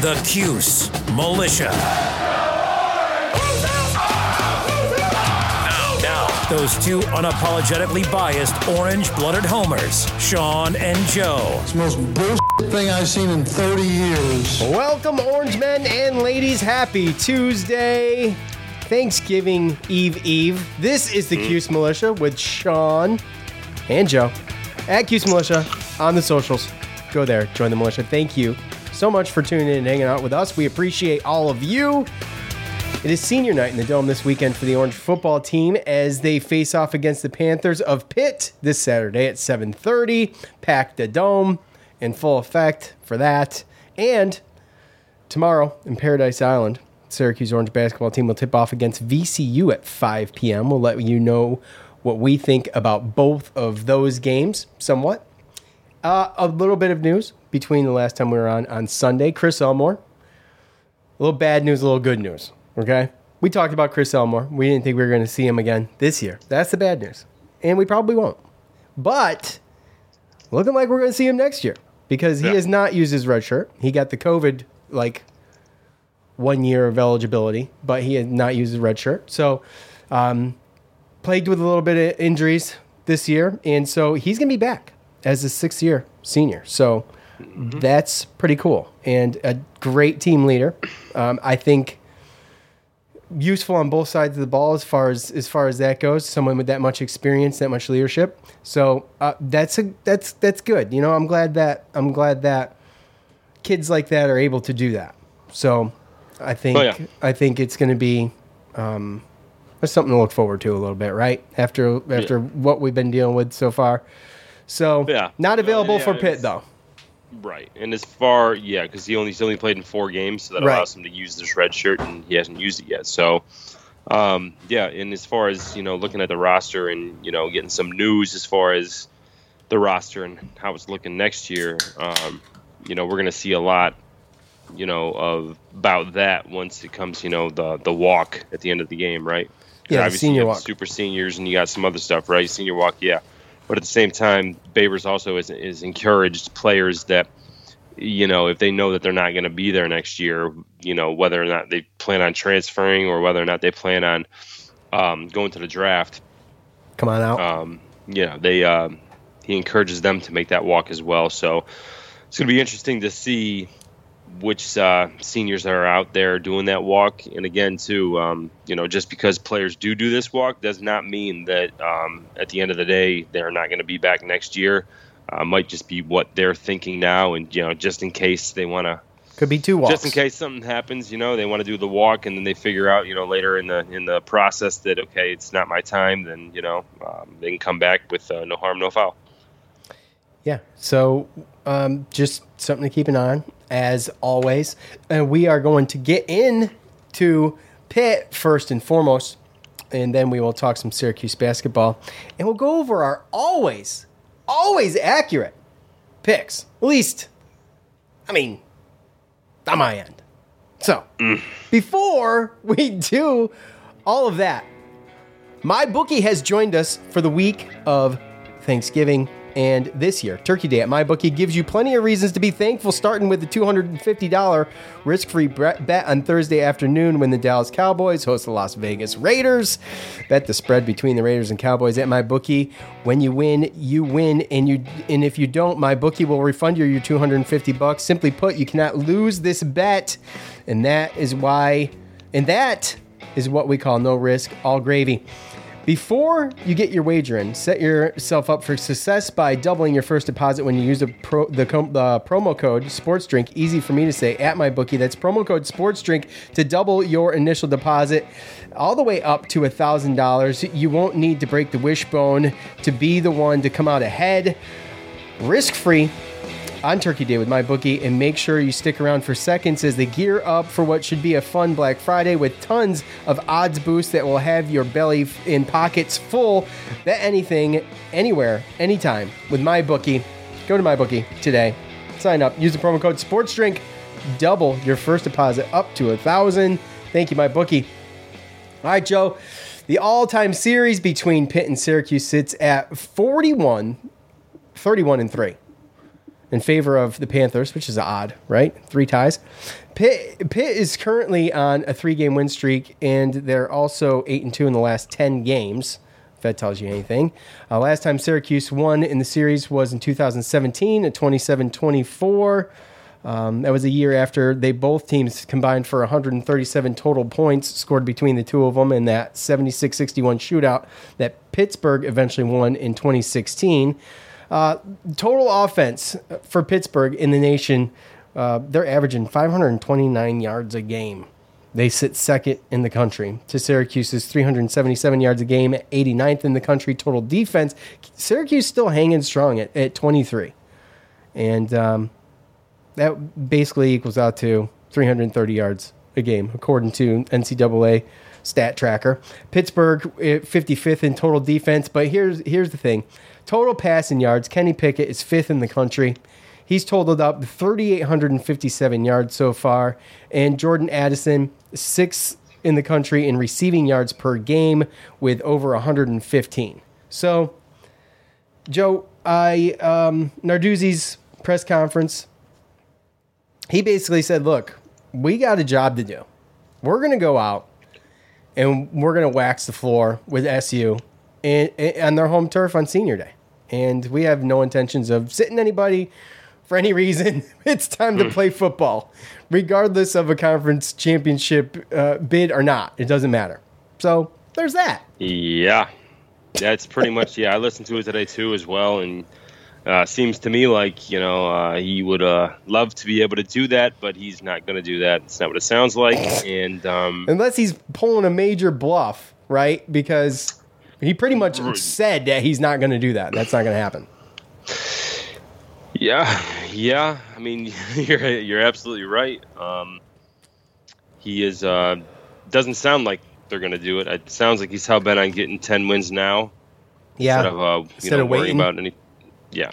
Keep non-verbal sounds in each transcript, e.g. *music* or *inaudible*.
the Cuse Militia. Now, those two unapologetically biased orange-blooded homers, Sean and Joe. It's the most bullshit thing I've seen in 30 years. Welcome, Orange Men and ladies. Happy Tuesday, Thanksgiving Eve Eve. This is the Cuse Militia with Sean and Joe at Cuse Militia on the socials. Go there, join the militia. Thank you so much for tuning in and hanging out with us. We appreciate all of you. It is senior night in the Dome this weekend for the Orange football team as they face off against the Panthers of Pitt this Saturday at 7:30. Pack the Dome in full effect for that. And tomorrow in Paradise Island, Syracuse Orange basketball team will tip off against VCU at 5 p.m. We'll let you know what we think about both of those games somewhat. Uh, a little bit of news between the last time we were on on Sunday. Chris Elmore, a little bad news, a little good news. Okay, we talked about Chris Elmore. We didn't think we were going to see him again this year. That's the bad news, and we probably won't. But looking like we're going to see him next year because he has not used his red shirt. He got the COVID like one year of eligibility, but he had not used his red shirt. So, um, plagued with a little bit of injuries this year, and so he's going to be back as a sixth year senior. So that's pretty cool and a great team leader. Um, I think useful on both sides of the ball as far as as far as that goes. Someone with that much experience, that much leadership. So uh, that's a that's that's good. You know, I'm glad that I'm glad that kids like that are able to do that. So I think Oh, yeah. I think it's going to be um, there's something to look forward to a little bit, right? After after what we've been dealing with so far. So Yeah. not No, available yeah, for Pitt though. Right, and as far yeah, because he only he's only played in four games, so that Right. allows him to use this red shirt, and he hasn't used it yet. So, um, yeah, and as far as you know, looking at the roster and you know getting some news as far as the roster and how it's looking next year, um, you know, we're going to see a lot, you know, of about that once it comes, you know, the the walk at the end of the game, right? Yeah, obviously senior you have walk. super seniors, and you got some other stuff, right? Senior walk, yeah. But at the same time, Babers also is, is encouraged players that, you know, if they know that they're not going to be there next year, you know, whether or not they plan on transferring or whether or not they plan on um, going to the draft, Come on out. um, you know, they um, he encourages them to make that walk as well. So it's going to be interesting to see which uh, seniors are out there doing that walk. And again, too, um, you know, just because players do do this walk does not mean that um, at the end of the day they're not going to be back next year. Uh, might just be what they're thinking now, and you know, just in case they want to Could be two walks. just in case something happens, you know, they want to do the walk, and then they figure out, you know, later in the in the process that okay, it's not my time. Then you know, um, they can come back with uh, no harm, no foul. Yeah. So um, just something to keep an eye on, as always. And we are going to get in to Pitt first and foremost, and then we will talk some Syracuse basketball, and we'll go over our always, always accurate picks. At least, I mean, on my end. So mm. before *laughs* we do all of that, my bookie has joined us for the week of Thanksgiving and this year. Turkey Day at MyBookie gives you plenty of reasons to be thankful, starting with the $250 risk free bet on Thursday afternoon when the Dallas Cowboys host the Las Vegas Raiders. Bet the spread between the Raiders and Cowboys at MyBookie. When you win, you win, and you and if you don't, MyBookie will refund you your 250 bucks. Simply put, you cannot lose this bet, and that is why And that is what we call no risk, all gravy. Before you get your wager in, set yourself up for success by doubling your first deposit when you use the, pro, the, the promo code Sports Drink. Easy for me to say at my bookie. That's promo code Sports Drink to double your initial deposit, all the way up to thousand dollars. You won't need to break the wishbone to be the one to come out ahead. Risk free on Turkey Day with my bookie, and make sure you stick around for seconds as they gear up for what should be a fun Black Friday with tons of odds boosts that will have your belly in pockets full. Bet anything, anywhere, anytime with my bookie. Go to my bookie today. Sign up. Use the promo code SportsDrink. Double your first deposit up to a thousand. Thank you, my bookie. All right, Joe. The all-time series between Pitt and Syracuse sits at 41, 31 and 3 in favor of the Panthers, which is odd, right? Three ties. Pitt, Pitt is currently on a three-game win streak, and they're also eight and two in the last ten games. If that tells you anything. Uh, last time Syracuse won in the series was in 2017 at 27-24. Um, that was a year after they both teams combined for 137 total points scored between the two of them in that 76-61 shootout that Pittsburgh eventually won in 2016. Uh, total offense for Pittsburgh in the nation, uh, they're averaging 529 yards a game. They sit second in the country to Syracuse's 377 yards a game, 89th in the country total defense. Syracuse still hanging strong at, at 23. And um, that basically equals out to 330 yards a game, according to NCAA stat tracker. Pittsburgh 55th in total defense, but here's here's the thing. Total passing yards, Kenny Pickett is fifth in the country. He's totaled up 3,857 yards so far. And Jordan Addison, sixth in the country in receiving yards per game with over 115. So, Joe, I um, Narduzzi's press conference, he basically said, "Look, we got a job to do. We're going to go out and we're going to wax the floor with SU and, on their home turf on Senior Day and we have no intentions of sitting anybody for any reason. *laughs* It's time to hmm. play football, regardless of a conference championship uh, bid or not. It doesn't matter. So there's that. Yeah, that's pretty much. Yeah, I listened to it today too as well, and uh, seems to me like you know uh, he would uh, love to be able to do that, but he's not going to do that. It's not what it sounds like, and um, unless he's pulling a major bluff, right? Because he pretty much said that he's not going to do that. That's not going to happen. Yeah, yeah. I mean, *laughs* you're you're absolutely right. Um, he is uh, doesn't sound like they're going to do it. It sounds like he's hell bent on getting ten wins now. Yeah. Instead of uh, you instead know, of worrying about any. Yeah.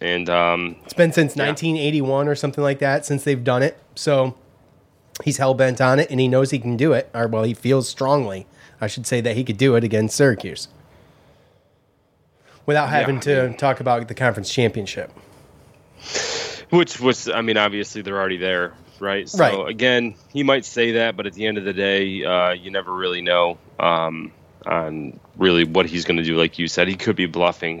And um, it's been since yeah. 1981 or something like that since they've done it. So he's hell bent on it, and he knows he can do it. Or well, he feels strongly I should say that he could do it against Syracuse without having yeah, to talk about the conference championship. Which was, I mean, obviously they're already there, right? So right. again, he might say that, but at the end of the day, uh, you never really know um, on really what he's going to do. Like you said, he could be bluffing.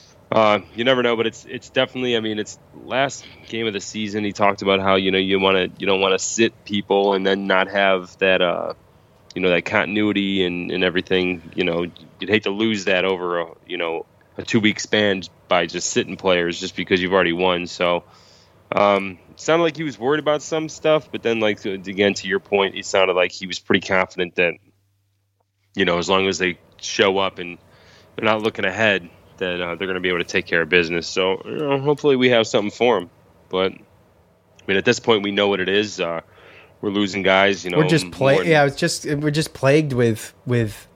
uh, you never know, but it's it's definitely. I mean, it's last game of the season. He talked about how you know you want to you don't want to sit people and then not have that uh, you know that continuity and, and everything. You know, you'd hate to lose that over a you know a two week span by just sitting players just because you've already won. So Um, sounded like he was worried about some stuff, but then, like again, to your point, he sounded like he was pretty confident that, you know, as long as they show up and they're not looking ahead, that uh, they're going to be able to take care of business. So, you know, hopefully, we have something for them. But I mean, at this point, we know what it is. Uh, we're losing guys. You know, we're just plagued. Yeah, it's just we're just plagued with with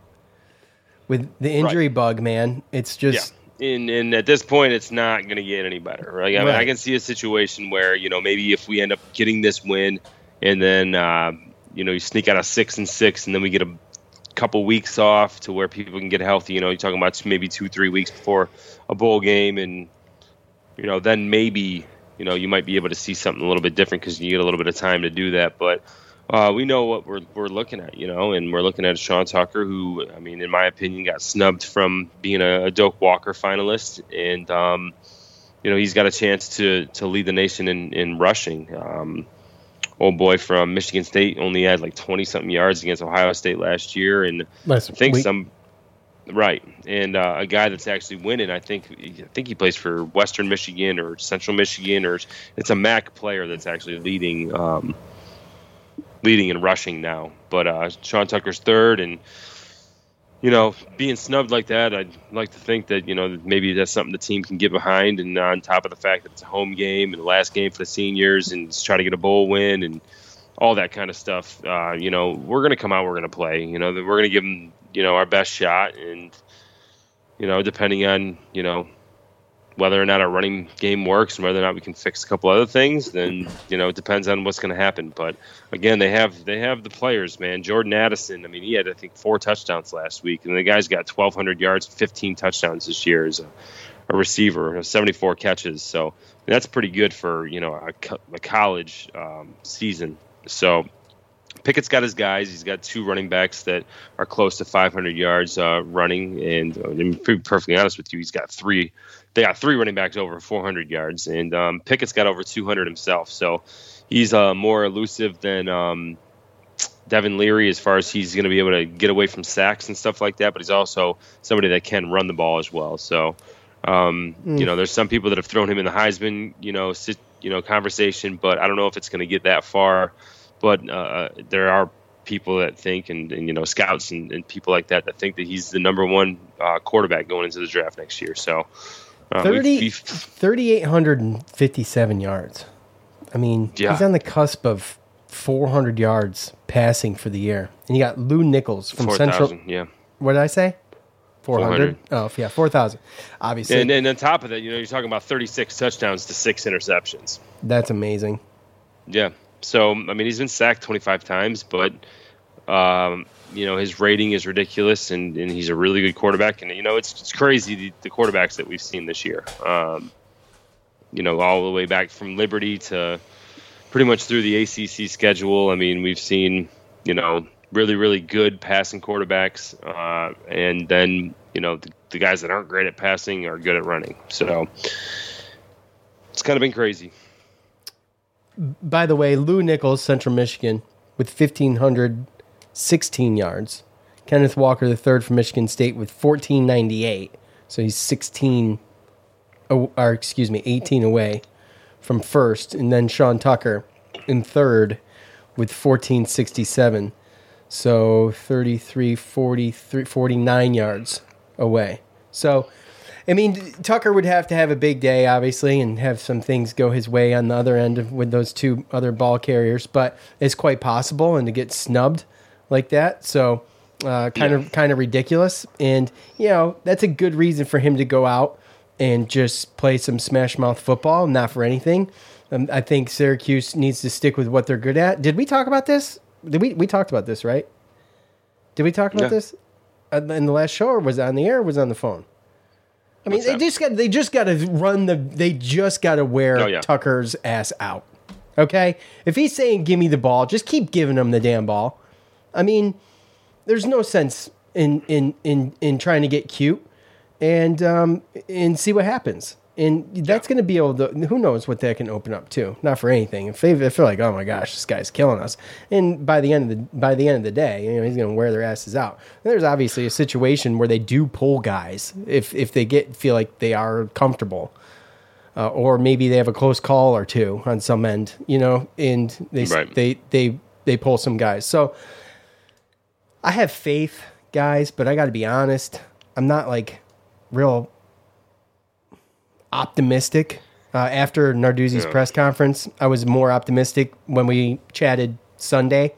with the injury bug, man. It's just and and at this point, it's not going to get any better. Right? I mean, Right. I can see a situation where you know maybe if we end up getting this win, and then uh, you know you sneak out a six and six, and then we get a couple weeks off to where people can get healthy. You know, you're talking about maybe two three weeks before a bowl game, and you know then maybe you know you might be able to see something a little bit different because you get a little bit of time to do that, but. Uh, we know what we're, we're looking at, you know, and we're looking at Sean Tucker, who, I mean, in my opinion, got snubbed from being a, a Doak Walker finalist, and um, you know he's got a chance to to lead the nation in in rushing. Um, old boy from Michigan State only had like twenty something yards against Ohio State last year, and Last I think week. some right, and uh, a guy that's actually winning. I think I think he plays for Western Michigan or Central Michigan, or it's a MAC player that's actually leading. Um, leading and rushing now. But uh, Sean Tucker's third, and you know, being snubbed like that, I'd like to think that you know maybe that's something the team can get behind. And on top of the fact that it's a home game and the last game for the seniors, and try to get a bowl win and all that kind of stuff. Uh, you know, we're to come out, we're to play. You know, we're to give them you know our best shot, and you know, depending on you know whether or not our running game works and whether or not we can fix a couple other things, then you know it depends on what's going to happen. But again, they have they have the players, man. Jordan Addison, I mean, he had I think four touchdowns last week, and the guy's got 1,200 yards, 15 touchdowns this year as a, a receiver, 74 catches. So that's pretty good for you know a, a college um, season. So Pickett's got his guys. He's got two running backs that are close to 500 yards uh, running, and uh, to be perfectly honest with you, he's got three. They got three running backs over 400 yards, and um, Pickett's got over 200 himself. So he's uh, more elusive than um, Devin Leary as far as he's going to be able to get away from sacks and stuff like that. But he's also somebody that can run the ball as well. So um, Mm. you know, there's some people that have thrown him in the Heisman, you know, sit, you know, conversation, but I don't know if it's going to get that far. But uh, there are people that think, and, and you know, scouts and, and people like that that think that he's the number one uh, quarterback going into the draft next year. So, uh, 30 we've- 3,857 yards. I mean, Yeah. he's on the cusp of 400 yards passing for the year. And you got Lew Nichols from Central. 4,000, yeah. What did I say? 400? 400. Oh, yeah, 4,000. Obviously. And then on top of that, you know, you're talking about 36 touchdowns to six interceptions. that's amazing. Yeah. So I mean, he's been sacked 25 times, but um, you know his rating is ridiculous, and, and he's a really good quarterback. And you know it's it's crazy the, the quarterbacks that we've seen this year. Um, you know, all the way back from Liberty to pretty much through the ACC schedule. I mean, we've seen you know really really good passing quarterbacks, uh, and then you know the, the guys that aren't great at passing are good at running. So it's kind of been crazy. By the way, Lew Nichols, Central Michigan, with 1,516 yards. Kenneth Walker, the third from Michigan State, with 1,498. So he's 16, oh, or excuse me, 18 away from first. And then Sean Tucker in third with 1,467. So 33, 43, 49 yards away. So, I mean, Tucker would have to have a big day, obviously, and have some things go his way on the other end with those two other ball carriers. But it's quite possible, and to get snubbed like that, so uh, kind of kind of ridiculous. And you know, that's a good reason for him to go out and just play some smash mouth football, not for anything. Um, I think Syracuse needs to stick with what they're good at. Did we talk about this? Did we we talked about this, right? Did we talk about Yeah. this uh, in the last show, or was it on the air? or Was it on the phone? I mean, What's they that? just got they just got to run the they just got to wear Oh, yeah. Tucker's ass out. Okay, if he's saying give me the ball, just keep giving him the damn ball. I mean, there's no sense in in in in trying to get cute and um and see what happens. And that's going to be able to. Who knows what that can open up to? Not for anything. If they feel like, oh my gosh, this guy's killing us, and by the end of the by the end of the day, you know, he's going to wear their asses out. And there's obviously a situation where they do pull guys if if they get feel like they are comfortable. uh, or maybe they have a close call or two on some end, you know, and they Right. they they they pull some guys. So I have faith, guys, but I got to be honest. I'm not like real optimistic. Uh, after Narduzzi's Yeah. press conference, I was more optimistic when we chatted Sunday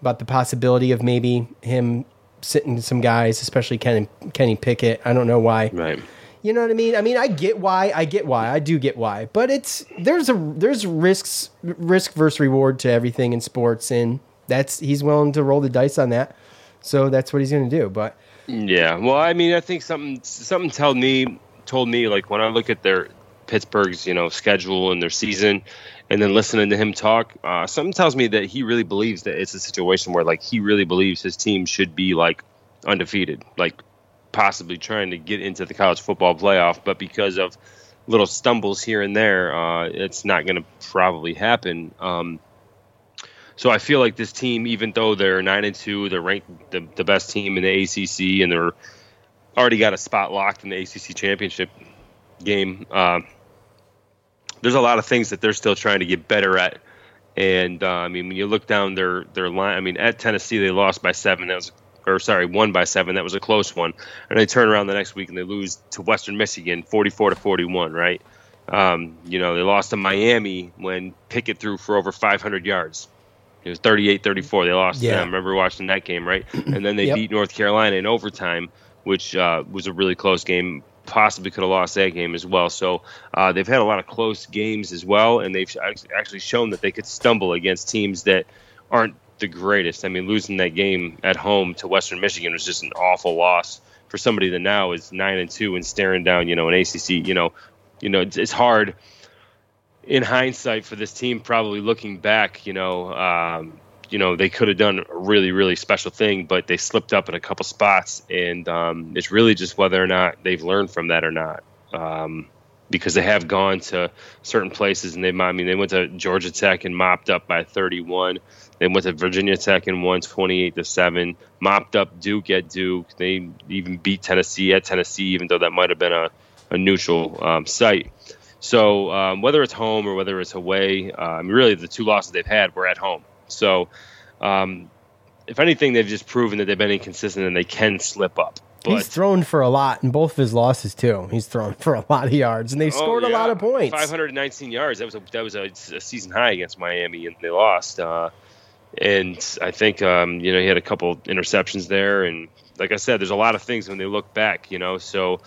about the possibility of maybe him sitting some guys, especially Kenny, Kenny Pickett. I don't know why. Right. You know what I mean? I mean, I get why. I get why. I do get why. But it's there's a there's risks risk versus reward to everything in sports, and that's he's willing to roll the dice on that. So that's what he's going to do. But Yeah, well, I mean, I think something something told me told me like when I look at their Pittsburgh's you know schedule and their season, and then listening to him talk, uh, something tells me that he really believes that it's a situation where like he really believes his team should be like undefeated, like possibly trying to get into the college football playoff, but because of little stumbles here and there, uh, it's not going to probably happen. Um, so I feel like this team, even though they're nine and two, they're ranked the, the best team in the ACC, and they're already got a spot locked in the ACC championship game. Uh, there's a lot of things that they're still trying to get better at. And uh, I mean, when you look down their their line, I mean, at Tennessee they lost by seven. That was, or sorry, won by seven. That was a close one. And they turn around the next week and they lose to Western Michigan, 44 to 41. Right? Um, you know, they lost to Miami when Pickett threw for over 500 yards. It was 38-34. They lost Yeah. them. I remember watching that game, right? *clears throat* And then they Yep. beat North Carolina in overtime, which uh, was a really close game. Possibly could have lost that game as well. So uh, they've had a lot of close games as well, and they've actually shown that they could stumble against teams that aren't the greatest. I mean, losing that game at home to Western Michigan was just an awful loss for somebody that now is nine and two and staring down, you know, an ACC. You know, you know, it's, it's hard in hindsight for this team probably looking back you know um, you know they could have done a really really special thing but they slipped up in a couple spots and um, it's really just whether or not they've learned from that or not um, because they have gone to certain places and they I mean they went to Georgia Tech and mopped up by 31 they went to Virginia Tech and won 28 to 7 mopped up Duke at Duke they even beat Tennessee at Tennessee even though that might have been a, a neutral um, site so um, whether it's home or whether it's away, um, really the two losses they've had were at home. So um, if anything, they've just proven that they've been inconsistent and they can slip up. But he's thrown for a lot in both of his losses too. He's thrown *laughs* for a lot of yards, and they Oh, scored a lot of points. 519 yards. That was a that was a, a season high against Miami, and they lost. Uh, and I think um, you know he had a couple interceptions there, and like I said, there's a lot of things when they look back, you know. So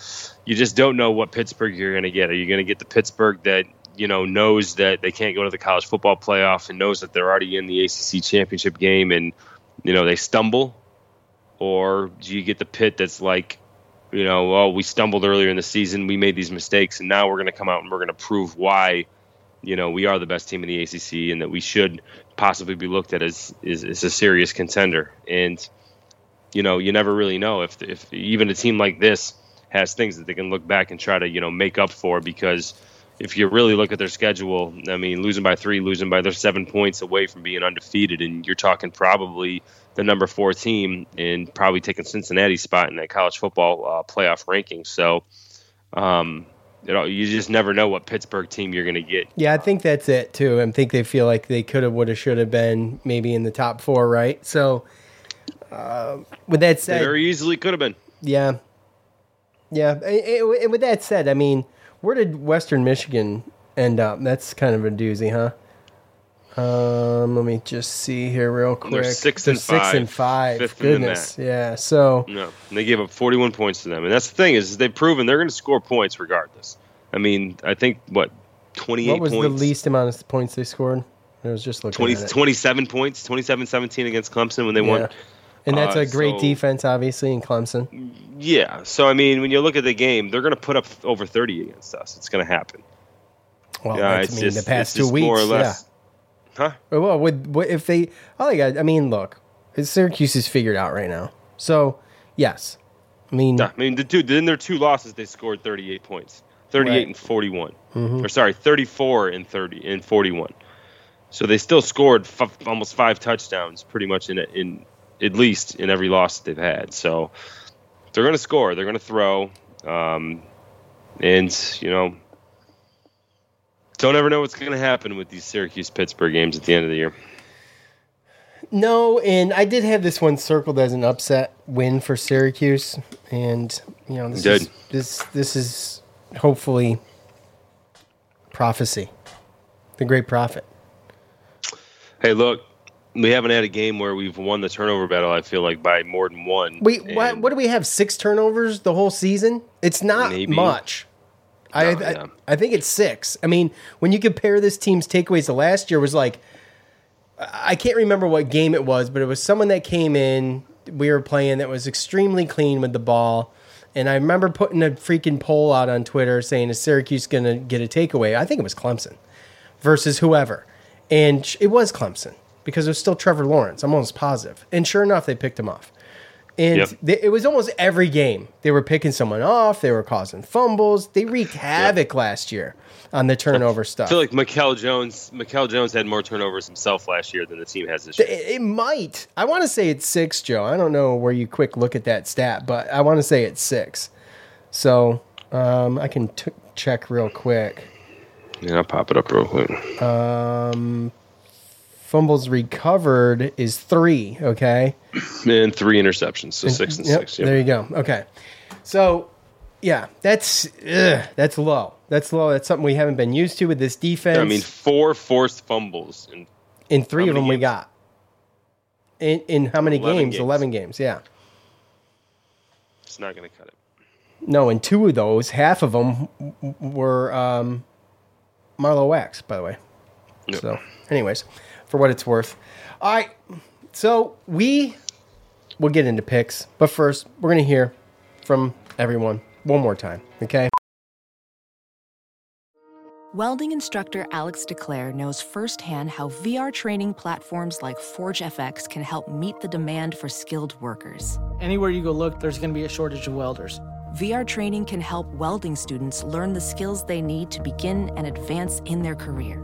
you just don't know what Pittsburgh you're going to get. Are you going to get the Pittsburgh that you know knows that they can't go to the college football playoff and knows that they're already in the ACC championship game, and you know they stumble, or do you get the pit that's like you know, oh, we stumbled earlier in the season, we made these mistakes, and now we're going to come out and we're going to prove why, you know, we are the best team in the ACC and that we should possibly be looked at as is, a serious contender. And you know, you never really know if if even a team like this has things that they can look back and try to you know make up for because. If you really look at their schedule, I mean, losing by three, losing by their seven points away from being undefeated, and you're talking probably the number four team and probably taking Cincinnati's spot in that college football uh, playoff ranking. So, um, you just never know what Pittsburgh team you're going to get. Yeah, I think that's it too. I think they feel like they could have, would have, should have been maybe in the top four, right? So, uh, with that said, very easily could have been. yeah, yeah. And- And with that said, I mean, where did Western Michigan end up? That's kind of a doozy, huh? Um, let me just see here real quick. They're six They're and six five. and five. Fifth Goodness, yeah. So No, and they gave up 41 points to them, and that's the thing is they've proven they're going to score points regardless. I mean, I think what 28 what was points. the least amount of points they scored? I was just looking 20, at it. 27 points, 27-17 against Clemson when they Yeah. won. And that's Uh, a great so- defense, obviously, in Clemson. Yeah, so I mean, when you look at the game, they're going to put up over 30 against us. It's going to happen. Well, Yeah, that's, it's I mean, just- the past two weeks, more or less- Huh? Well, with if they, they got, I mean, look, Syracuse is figured out right now. So, yes, I mean, Yeah, I mean, the two then their two losses, they scored 38 points, 38 Right. and 41, Mhm. or sorry, 34 and 30 and 41. So they still scored f- almost five touchdowns, pretty much in in at least in every loss they've had. So they're going to score, they're going to throw, um, and you know, Don't ever know what's going to happen with these Syracuse Pittsburgh games at the end of the year. No, and I did have this one circled as an upset win for Syracuse, and you know this is this this is hopefully prophecy, the great prophet. Hey, look, we haven't had a game where we've won the turnover battle. I feel like by more than one. Wait, what, what do we have? Six turnovers the whole season? It's not Maybe. much. I, No, I yeah. I think it's six. I mean, when you compare this team's takeaways to last year, was like I can't remember what game it was, but it was someone that came in we were playing that was extremely clean with the ball. And I remember putting a freaking poll out on Twitter saying, "Is Syracuse going to get a takeaway?" I think it was Clemson versus whoever, and it was Clemson because it was still Trevor Lawrence. I'm almost positive. And sure enough, they picked him off. And Yep. they, it was almost every game they were picking someone off. They were causing fumbles. They wreaked havoc last year on the turnover stuff. I feel like Mikel Jones. Mikel Jones had more turnovers himself last year than the team has this year. It, it might. I want to say it's six, Joe. I don't know where you quick look at that stat, but I want to say it's six. So um, I can t- check real quick. Yeah, I'll pop it up real quick. Fumbles recovered is three. Okay. And three interceptions, so six and Yep, six. Yep. There you go. Okay. So, yeah, that's ugh, that's low. That's low. That's something we haven't been used to with this defense. I mean, four forced fumbles and in three of them many we got. In in how many 11 games? games. Eleven games. Yeah. it's not going to cut it. No, in two of those, half of them were um, Marlowe Wax, by the way. Yep. So, anyways, for what it's worth. All right. So we will get into picks, but first we're gonna hear from everyone one more time. Okay. Welding instructor Alex DeClaire knows firsthand how VR training platforms like ForgeFX can help meet the demand for skilled workers. Anywhere you go look, there's going to be a shortage of welders. VR training can help welding students learn the skills they need to begin and advance in their career.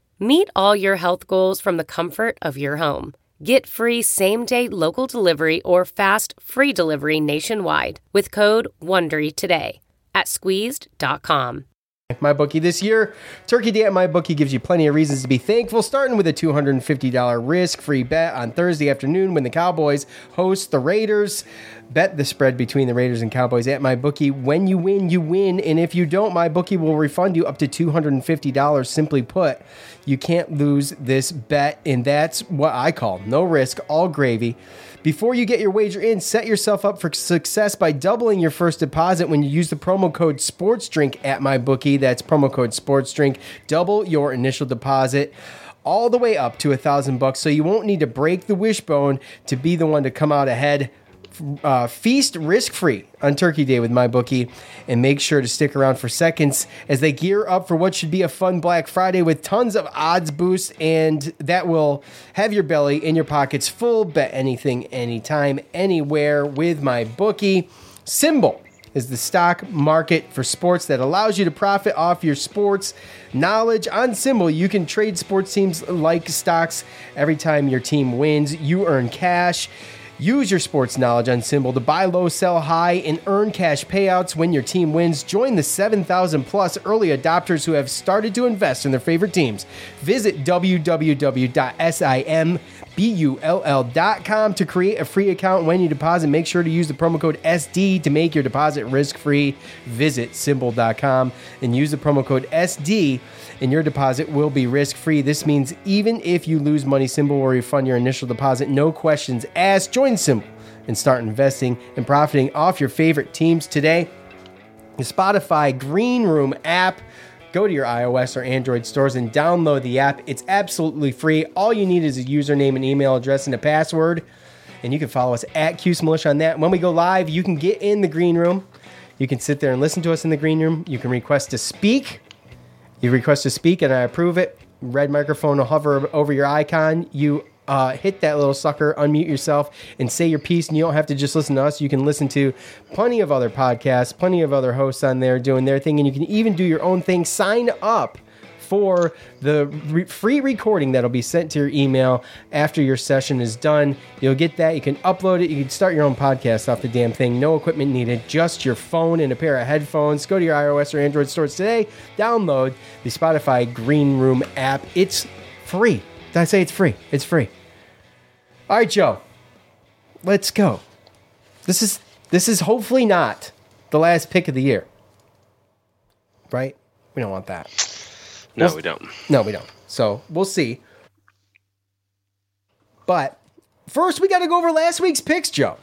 Meet all your health goals from the comfort of your home. Get free same day local delivery or fast free delivery nationwide with code WONDERY today at squeezed.com. My bookie this year, Turkey Day at My Bookie gives you plenty of reasons to be thankful, starting with a $250 risk-free bet on Thursday afternoon when the Cowboys host the Raiders. Bet the spread between the Raiders and Cowboys at My Bookie. When you win, you win, and if you don't, My Bookie will refund you up to $250. Simply put, you can't lose this bet, and that's what I call no risk, all gravy. Before you get your wager in, set yourself up for success by doubling your first deposit when you use the promo code SPORTSDRINK at MyBookie. That's promo code SPORTSDRINK. Double your initial deposit all the way up to a thousand bucks, so you won't need to break the wishbone to be the one to come out ahead. Uh, feast risk free on Turkey Day with MyBookie, and make sure to stick around for seconds as they gear up for what should be a fun Black Friday with tons of odds boosts, and that will have your belly in your pockets full. Bet anything, anytime, anywhere with MyBookie. SimBull is the stock market for sports that allows you to profit off your sports knowledge. On SimBull, you can trade sports teams like stocks. Every time your team wins, you earn cash. Use your sports knowledge on SimBull to buy low, sell high, and earn cash payouts when your team wins. Join the 7,000 plus early adopters who have started to invest in their favorite teams. Visit www.simbull.com to create a free account. When you deposit, make sure to use the promo code SD to make your deposit risk free. Visit simbull.com and use the promo code SD and your deposit will be risk free. This means even if you lose money, SimBull will refund your initial deposit. No questions asked. Join SimBull and start investing and profiting off your favorite teams today. The Spotify Green Room app go to your iOS or Android stores and download the app. It's absolutely free. All you need is a username and email address and a password. And you can follow us at Cuse Militia on that. When we go live, you can get in the green room. You can sit there and listen to us in the green room. You can request to speak. You request to speak, and I approve it. Red microphone will hover over your icon. You uh, hit that little sucker, unmute yourself, and say your piece. And you don't have to just listen to us. You can listen to plenty of other podcasts, plenty of other hosts on there doing their thing, and you can even do your own thing. Sign up for the re- free recording that'll be sent to your email after your session is done. You'll get that. You can upload it. You can start your own podcast off the damn thing. No equipment needed, just your phone and a pair of headphones. Go to your iOS or Android stores today. Download the Spotify Green Room app. It's free. Did I say it's free? It's free. All right, Joe. Let's go. This is this is hopefully not the last pick of the year. Right? We don't want that. No, Well, we don't. No, we don't. So we'll see. But first, we got to go over last week's picks, Joe.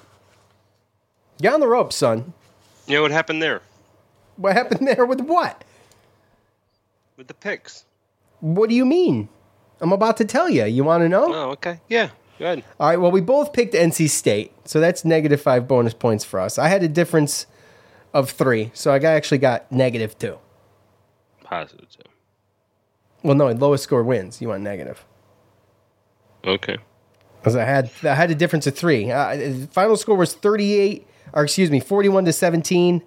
Get on the rope, son. You know what happened there What happened there with what? with the picks? What do you mean? I'm about to tell you. You want to know? Oh, okay. Yeah. Go ahead. All right. Well, we both picked NC State, so that's negative five bonus points for us. I had a difference of three, so I actually got negative two. Positive. too. Well, no, lowest score wins. You want negative. Okay. Because I had I had a difference of three. Uh, final score was thirty eight, or excuse me, forty one to seventeen.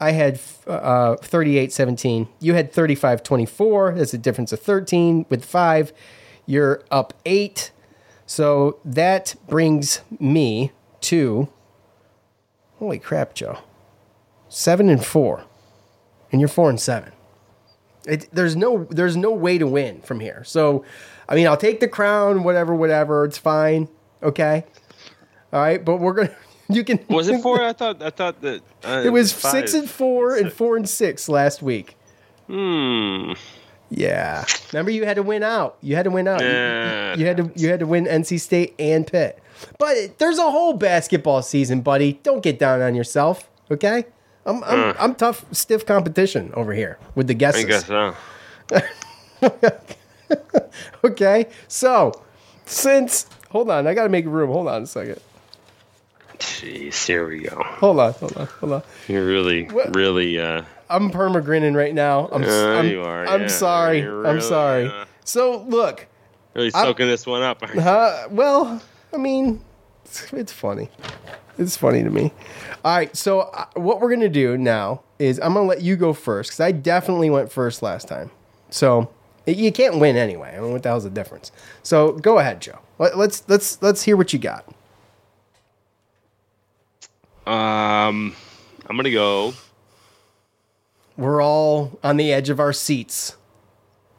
I had uh, 38-17. You had 35-24. That's a difference of 13. With five, you're up eight. So that brings me to holy crap, Joe. Seven and four. And you're four and seven. It, there's no there's no way to win from here. So, I mean, I'll take the crown, whatever, whatever. It's fine. Okay. All right, but we're gonna. *laughs* You can. Was it *laughs* four? I thought. I thought that uh, It was five. six and four and four and six last week. Hmm. Yeah. Remember, you had to win out. You had to win out. You- you, had to. You had to win NC State and Pitt. But there's a whole basketball season, buddy. Don't get down on yourself. Okay. I'm I'm, Uh. I'm tough, stiff competition over here with the guests. I guess so. *laughs* Okay. So, since hold on, I gotta make room. Hold on a second. Jeez, here we go. Hold on. Hold on. Hold on. You're really, What? really. uh I'm perma grinning right now. I'm, Uh, I'm, you are, I'm yeah. sorry. You're I'm sorry. uh, So look, Really I'm- soaking this one up. aren't *laughs* you? uh, well, I mean, it's, it's funny. It's funny to me. All right. So uh, what we're gonna do now is I'm gonna let you go first because I definitely went first last time. So you can't win anyway. I mean, what the hell's the difference? So go ahead, Joe. Let, let's let's let's hear what you got. Um, I'm gonna go. We're all on the edge of our seats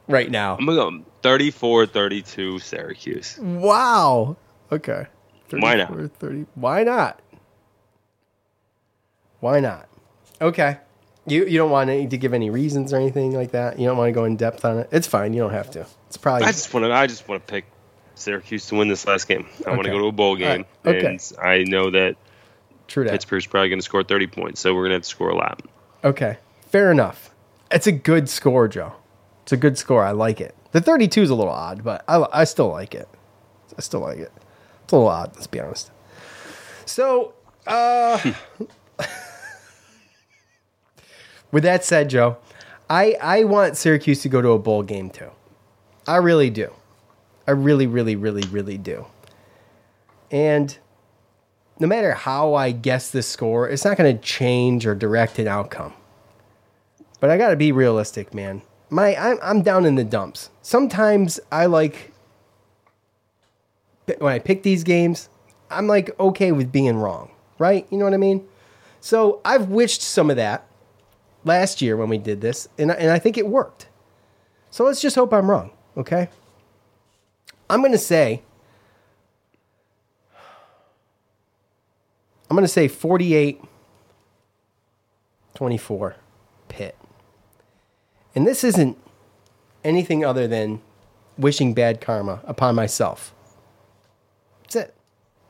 right now. I'm gonna go 34-32 Syracuse. Wow. Okay. Why not? 30. Why not? Why not? Okay. You you don't want any, to give any reasons or anything like that. You don't want to go in depth on it. It's fine. You don't have to. It's probably I just want to. I just want to pick Syracuse to win this last game. I want to go to a bowl game, right. Okay. and I know that true that. Pittsburgh's probably going to score 30 points, so we're going to have to score a lot. Okay. Fair enough. It's a good score, Joe. It's a good score. I like it. The 32 is a little odd, but I, I still like it. I still like it. It's a little odd, let's be honest. So, uh, *laughs* with that said, Joe, I, I want Syracuse to go to a bowl game too. I really do. I really, really, really, really do. And no matter how I guess this score, it's not going to change or direct an outcome. But I got to be realistic, man. My I'm, I'm down in the dumps. Sometimes I like when I pick these games, I'm like okay with being wrong, right? You know what I mean? So I've wished some of that last year when we did this, and I, and I think it worked. So let's just hope I'm wrong, okay? I'm to say I'm to say 48 24 Pitt. And this isn't anything other than wishing bad karma upon myself. That's it.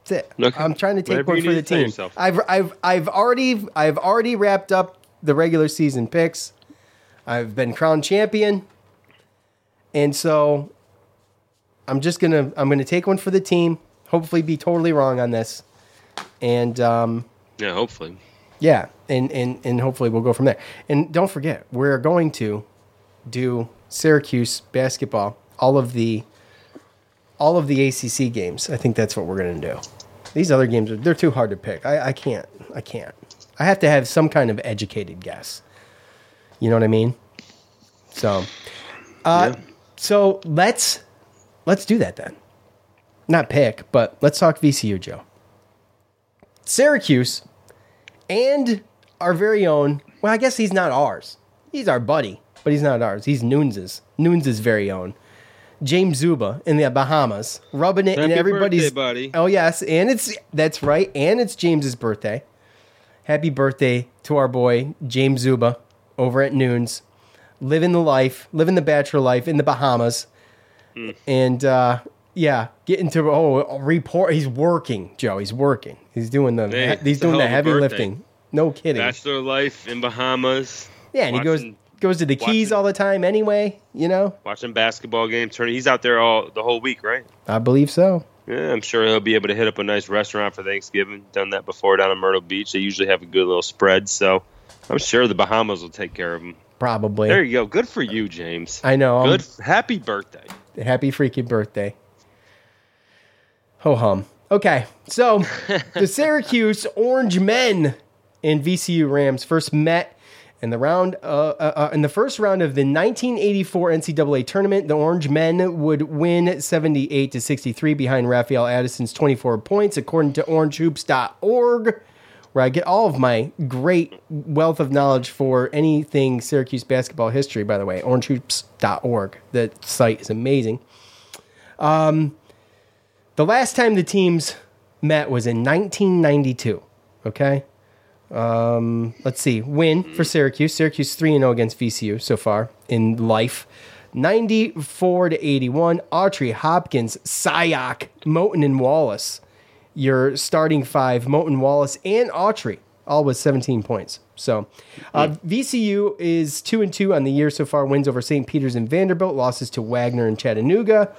That's it. Okay. I'm trying to take Whatever one for the team. I've I've I've already I've already wrapped up the regular season picks. I've been crowned champion. And so I'm just gonna I'm gonna take one for the team. Hopefully be totally wrong on this. And um Yeah, hopefully. yeah, and, and and hopefully we'll go from there. And don't forget, we're going to do Syracuse basketball, all of the all of the ACC games. I think that's what we're going to do. These other games are they're too hard to pick. I, I can't. I can't. I have to have some kind of educated guess. You know what I mean? So, uh, so let's let's do that then. Not pick, but let's talk VCU, Joe. Syracuse and our very own. Well, I guess he's not ours. He's our buddy, but he's not ours. He's Noons's. Noons's very own. James Zuba in the Bahamas, rubbing it in everybody's. birthday, buddy. Oh yes, and it's that's right, and it's James's birthday. Happy birthday to our boy James Zuba over at Noons, living the life, living the bachelor life in the Bahamas, Hmm. and uh, yeah, getting to oh report. He's working, Joe. He's working. He's doing the Hey, he's doing the heavy lifting. No kidding. Bachelor life in Bahamas. yeah, and he goes watching- goes to the Keys all the time anyway. You know, Watching basketball games. Turning. He's out there all the whole week, right? I believe so. Yeah, I'm sure he'll be able to hit up a nice restaurant for Thanksgiving. Done that before down in Myrtle Beach. They usually have a good little spread, so I'm sure the Bahamas will take care of him. Probably. There you go. Good for you, James. I know. I'm- Good. Happy birthday. Happy freaking birthday. Ho hum. Okay, so *laughs* the Syracuse Orange Men and VCU Rams first met in the round uh, uh, uh, in the first round of the 1984 NCAA tournament. The Orange Men would win 78 to 63 behind Rafael Addison's 24 points, according to OrangeHoops.org, where I get all of my great wealth of knowledge for anything Syracuse basketball history. By the way, OrangeHoops.org. The site is amazing. Um, the last time the teams met was in 1992. Okay. Um, let's see. Win for Syracuse. Syracuse 3 0 against VCU so far in life. 94 to 81. Autry, Hopkins, Siock, Moten, and Wallace. Your starting five, Moten, Wallace, and Autry, all with 17 points. So uh, VCU is 2 and 2 on the year so far. Wins over St. Peter's and Vanderbilt, losses to Wagner and Chattanooga.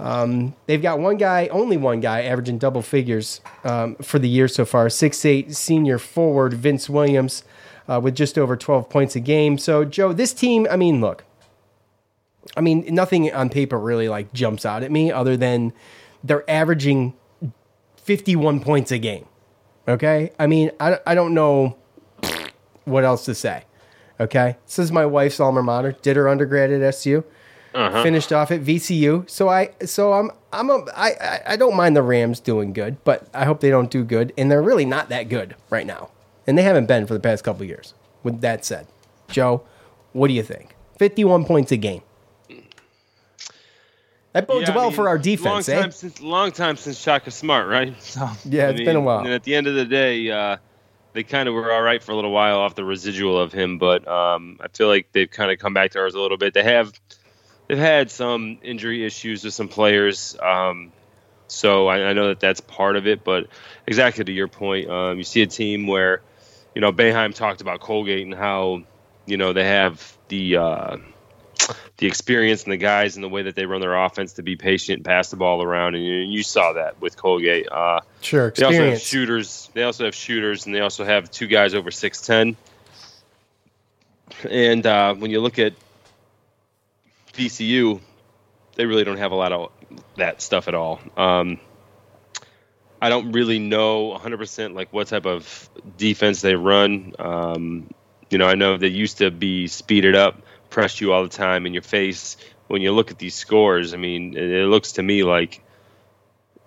Um, they've got one guy, only one guy, averaging double figures um, for the year so far. Six eight senior forward Vince Williams uh, with just over 12 points a game. So, Joe, this team, I mean, look, I mean, nothing on paper really like jumps out at me other than they're averaging 51 points a game. Okay. I mean, I, I don't know what else to say. Okay. This is my wife's alma mater, did her undergrad at SU Uh-huh. finished off at VCU. So I so I'm I'm a I I- I don't mind the Rams doing good, but I hope they don't do good, and they're really not that good right now, and they haven't been for the past couple of years. With that said, Joe, what do you think? Fifty-one points a game. That bodes Yeah, I well mean, for our Long defense, time eh? since long time since Shaka Smart, right? *laughs* So, Yeah, I it's been a while. And at the end of the day, uh, they kind of were all right for a little while off the residual of him, but um, I feel like they've kind of come back to ours a little bit. They have they've had some injury issues with some players, um, so I, I know that that's part of it. But exactly to your point, um, you see a team where you know Boeheim talked about Colgate and how you know they have the uh, the experience and the guys and the way that they run their offense to be patient and pass the ball around. And you, you saw that with Colgate. Uh, Sure, They also have shooters. They also have shooters, and they also have two guys over six ten. And uh, when you look at VCU, they really don't have a lot of that stuff at all. Um, I don't really know 100% like what type of defense they run. Um, you know, I know they used to be speeded up, press you all the time in your face. When you look at these scores, I mean, it, it looks to me like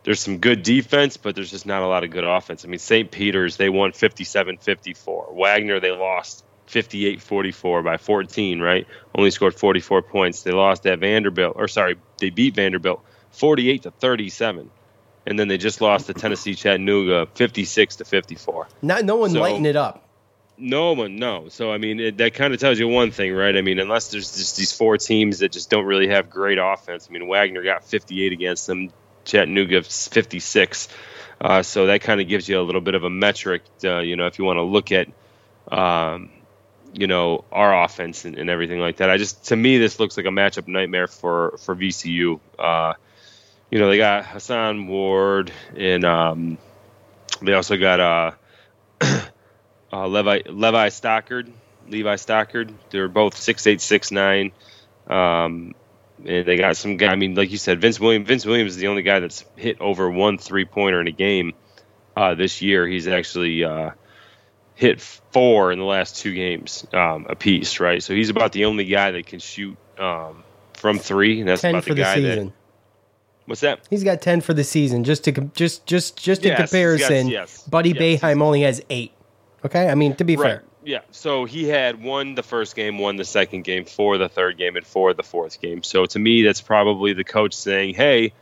there's some good defense, but there's just not a lot of good offense. I mean, St. Peter's, they won 57 54. Wagner, they lost 58 44 by 14, right? Only scored 44 points. They lost at Vanderbilt, or sorry, they beat Vanderbilt 48 to 37. And then they just lost to Tennessee Chattanooga 56 to 54. Not no one So- lighting it up. No one, no. So I mean, it, that kind of tells you one thing, right? I mean, unless there's just these four teams that just don't really have great offense. I mean, Wagner got 58 against them, Chattanooga 56. Uh, so that kind of gives you a little bit of a metric, uh, you know, if you want to look at, um, you know our offense and, and, everything like that. I just to me this looks like a matchup nightmare for for VCU. Uh, you know they got Hason Ward and um, they also got uh, *clears throat* uh, Levi Levi Stockard. Levi Stockard. They're both six eight six nine. Um, and they got some guy. I mean, like you said, Vince Williams. Vince Williams is the only guy that's hit over one three pointer in a game uh, this year. He's actually uh, hit four in the last two games um, a piece, right? So he's about the only guy that can shoot um, from three, and that's ten about for the guy season. that. What's that? He's got ten for the season. Just to just just just in Yes, comparison, yes, yes, Buddy yes. Boeheim only has eight. Okay, I mean to be Right. fair, Yeah. So he had one the first game, one the second game, four the third game, and four the fourth game. So to me, that's probably the coach saying, "Hey,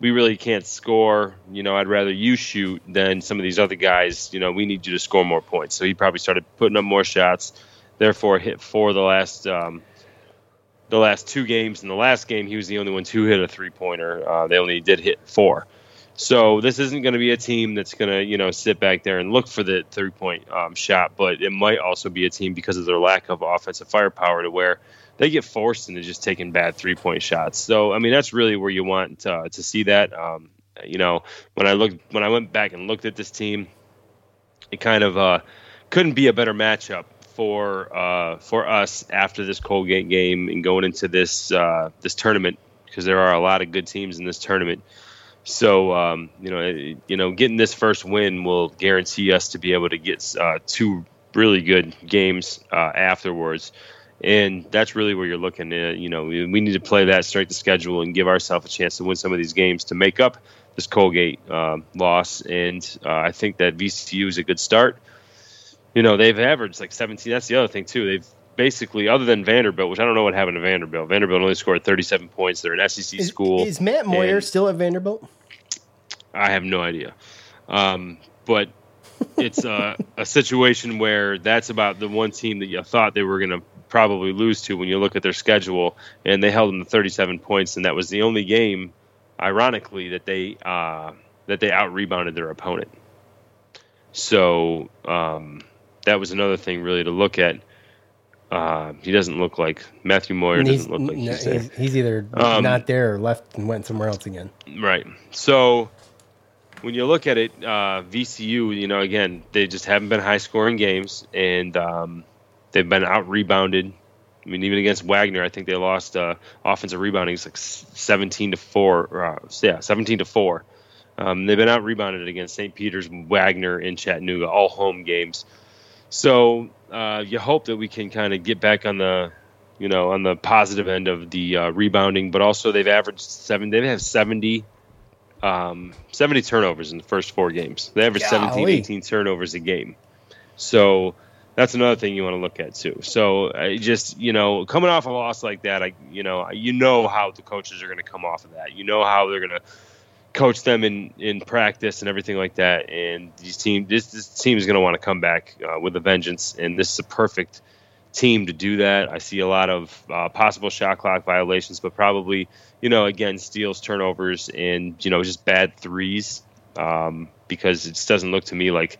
we really can't score. You know, I'd rather you shoot than some of these other guys. You know, we need you to score more points." So he probably started putting up more shots. Therefore, hit four the last um, the last two games. In the last game, he was the only one to hit a three pointer. Uh, they only did hit four. So this isn't going to be a team that's going to, you know, sit back there and look for the three point um, shot, but it might also be a team because of their lack of offensive firepower to where they get forced into just taking bad three point shots. So I mean, that's really where you want to, to see that. Um, you know, when I looked when I went back and looked at this team, it kind of uh, couldn't be a better matchup for uh, for us after this Colgate game and going into this uh, this tournament because there are a lot of good teams in this tournament. So um, you know, it- you know, getting this first win will guarantee us to be able to get uh, two really good games uh, afterwards, and that's really where you're looking at. You know, we, need to play that straight to schedule and give ourselves a chance to win some of these games to make up this Colgate um loss. And uh, I think that VCU is a good start. You know, they've averaged like 17. That's the other thing too. They've basically, other than Vanderbilt, which I don't know what happened to Vanderbilt. Vanderbilt only scored 37 points. They're an SEC is, school. is Matt Moyer and- still at Vanderbilt? I have no idea. Um, but it's uh, a situation where that's about the one team that you thought they were going to probably lose to when you look at their schedule, and they held them to 37 points, and that was the only game, ironically, that they uh, that they out rebounded their opponent. So um, that was another thing really to look at. Uh, he doesn't look like Matthew Moyer he's, doesn't look like he's he's, he's either Um, not there or left and went somewhere else again. Right. So when you look at it, uh, VCU, you know, again, they just haven't been high scoring games and um, they've been out rebounded. I mean, even against Wagner, I think they lost uh, offensive rebounding. It's like 17 to 4. Uh, yeah, 17 to 4. Um, they've been out rebounded against St. Peter's, Wagner, and Chattanooga, all home games. So uh, you hope that we can kind of get back on the, you know, on the positive end of the uh, rebounding, but also they've averaged seven. They have 70, um, 70 turnovers in the first four games. They average 17, 18 turnovers a game. So that's another thing you want to look at too. So I just, you know, coming off a loss like that, I, you know, you know how the coaches are going to come off of that. You know how they're going to coach them in, in practice and everything like that. And these team, this, this team is going to want to come back uh, with a vengeance. And this is a perfect team to do that. I see a lot of uh, possible shot clock violations, but probably, you know, again, steals, turnovers, and, you know, just bad threes um, because it just doesn't look to me like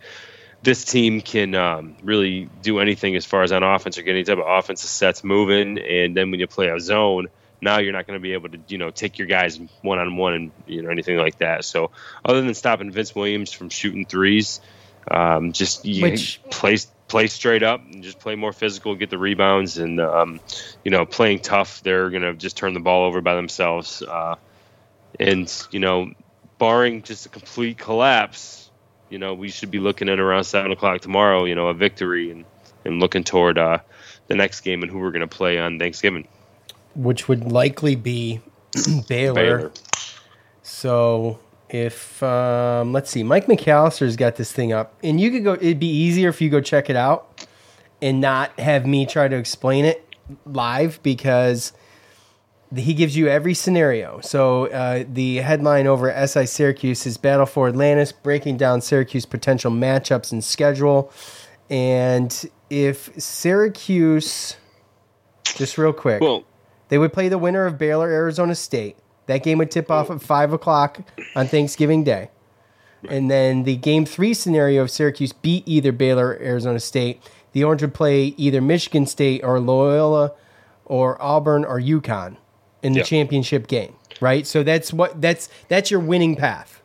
this team can um, really do anything as far as on offense or get any type of offensive sets moving. And then when you play a zone, now you're not going to be able to, you know, take your guys one on one and you know anything like that. So other than stopping Vince Williams from shooting threes, um, just you Which- play play straight up and just play more physical, get the rebounds, and um, you know, playing tough. They're going to just turn the ball over by themselves. Uh, and you know, barring just a complete collapse, you know, we should be looking at around seven o'clock tomorrow. You know, a victory and and looking toward uh, the next game and who we're going to play on Thanksgiving. which would likely be *clears throat* Baylor. Baylor. So if um, let's see, Mike McAllister's got this thing up, and you could go. It'd be easier if you go check it out and not have me try to explain it live because he gives you every scenario. So uh, the headline over at SI Syracuse is Battle for Atlantis, breaking down Syracuse potential matchups and schedule. And if Syracuse, just real quick, Well, they would play the winner of Baylor Arizona State. That game would tip off at five o'clock on Thanksgiving Day. And then the game three scenario of Syracuse beat either Baylor or Arizona State. The Orange would play either Michigan State or Loyola or Auburn or UConn in the Yeah. championship game, right? So that's what that's that's your winning path.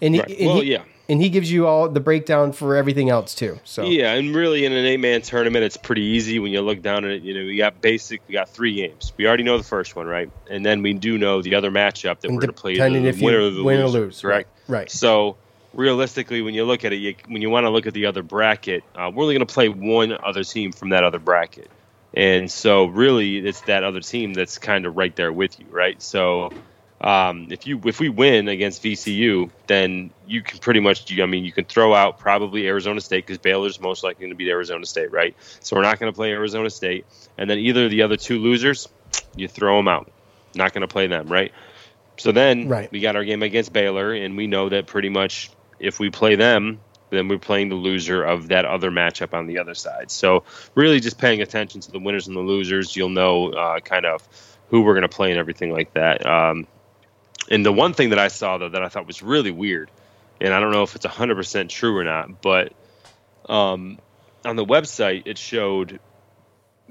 And, Right. and Well, he, yeah. And he gives you all the breakdown for everything else too. So Yeah, and really in an eight-man tournament, it's pretty easy when you look down at it. You know, we got basic, we got three games. We already know the first one, right? And then we do know the other matchup that And we're going to play depending the if you winner or the win or lose, right, right. So realistically, when you look at it, you, when you want to look at the other bracket, uh, we're only going to play one other team from that other bracket, and so really, it's that other team that's kind of right there with you, right? So. Um, if you if we win against VCU, then you can pretty much. I mean, you can throw out probably Arizona State because Baylor's most likely going to beat Arizona State, right? So we're not going to play Arizona State, and then either of the other two losers, you throw them out. Not going to play them, right? So then Right. we got our game against Baylor, and we know that pretty much if we play them, then we're playing the loser of that other matchup on the other side. So really, just paying attention to the winners and the losers, you'll know uh, kind of who we're going to play and everything like that. Um, and the one thing that I saw though that I thought was really weird, and I don't know if it's hundred percent true or not, but um, on the website it showed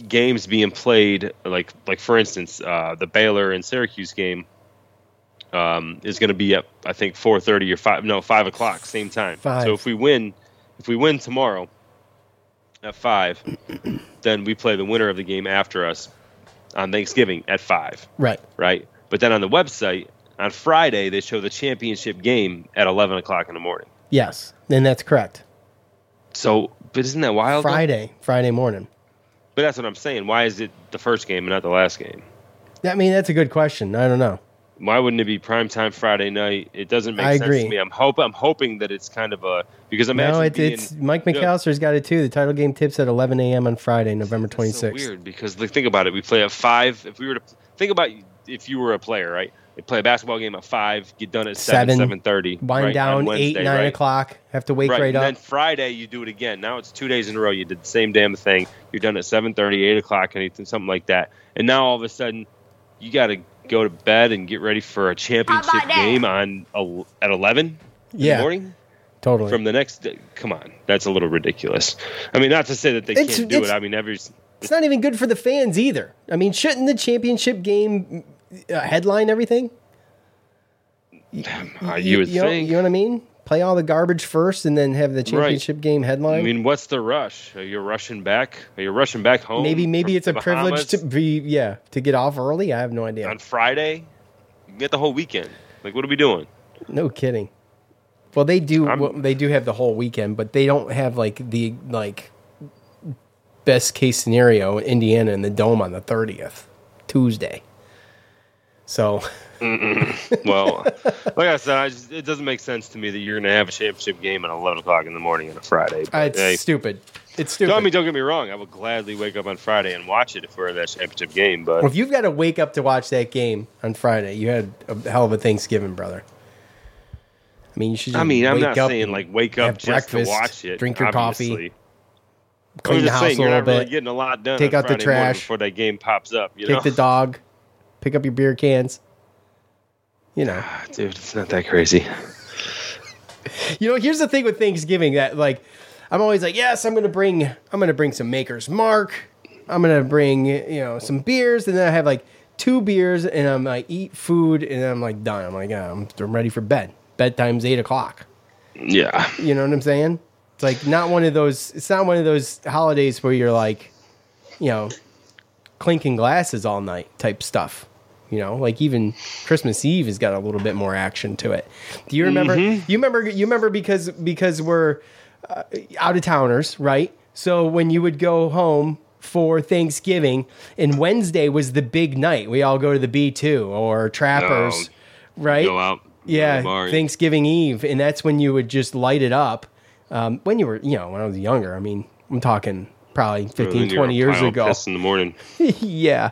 games being played like like for instance uh, the Baylor and Syracuse game um, is going to be at I think four thirty or five no five o'clock same time. Five. So if we win if we win tomorrow at five, *clears throat* then we play the winner of the game after us on Thanksgiving at five right. right? But then on the website on Friday they show the championship game at eleven o'clock in the morning. Yes, and that's correct. So, but isn't that wild? though? Friday, Friday morning. But that's what I'm saying. Why is it the first game and not the last game? I mean, that's a good question. I don't know. Why wouldn't it be prime time Friday night? It doesn't make I sense agree. to me. I'm hope I'm hoping that it's kind of a because imagine no, it, being, it's Mike you know, McAllister's got it too. The title game tips at 11 a.m. on Friday, November It's so 26th. weird because like, think about it. We play at five. If we were to think about if you were a player, right? They play a basketball game at five, get done at seven, Seven. seven thirty, Wind right, down eight, nine right? o'clock. Have to wake right, and up. then Friday you do it again. Now it's two days in a row. You did the same damn thing. You're done at 7:30, 8 o'clock, anything, something like that. And now all of a sudden, you got to go to bed and get ready for a championship game on at 11 in Yeah. the morning totally. from the next. Day. Come on, that's a little ridiculous. I mean, not to say that they It's- can't do it. I mean, every it's not even good for the fans either. I mean, shouldn't the championship game headline everything? uh, you would you know, you know what I mean? Play all the garbage first, and then have the championship game headline. I mean, what's the rush? Are you rushing back? Are you rushing back home? maybe maybe it's a the privilege to be yeah to get off early. I have no idea. on Friday. You get the whole weekend. Like, what are we doing? No kidding. Well, they do. Well, they do have the whole weekend, but they don't have like the like best case scenario. Indiana in the dome on the thirtieth, Tuesday. So Well, like I said, I just, it doesn't make sense to me that you're going to have a championship game at 11 o'clock in the morning on a Friday. But, it's hey, stupid. It's stupid. I mean, don't get me wrong. I would gladly wake up on Friday and watch it if we're in that championship game. But Well, if you've got to wake up to watch that game on Friday, you had a hell of a Thanksgiving, brother. I mean, you should. Just I mean, I'm not saying like wake up just breakfast, to watch it. drink your coffee, clean I'm the house saying a you're little not really bit, getting a lot done. Take out the Friday morning trash. before that game pops up. You take know, the dog, pick up your beer cans. You know, ah, dude, it's not that crazy. you know. Here's the thing with Thanksgiving that like, I'm always like, yes, I'm gonna bring, I'm gonna bring some Maker's Mark. I'm gonna bring you know some beers, and then I have like two beers, and I'm like eat food, and I'm like done. I'm like, yeah, I'm, I'm ready for bed. Bedtime's eight o'clock. Yeah, You know what I'm saying? It's like not one of those. It's not one of those holidays where you're like, you know, clinking glasses all night type stuff. You know, like even Christmas Eve has got a little bit more action to it. Do you remember? You remember? You remember because because we're uh, out of towners, right? So when you would go home for Thanksgiving, and Wednesday was the big night. We all go to the B two or Trappers, right? go out. Yeah. Thanksgiving Eve, and that's when you would just light it up. Um, when you were, you know, when I was younger, I mean, I'm talking probably 15, 20 years ago. in the morning. *laughs* yeah.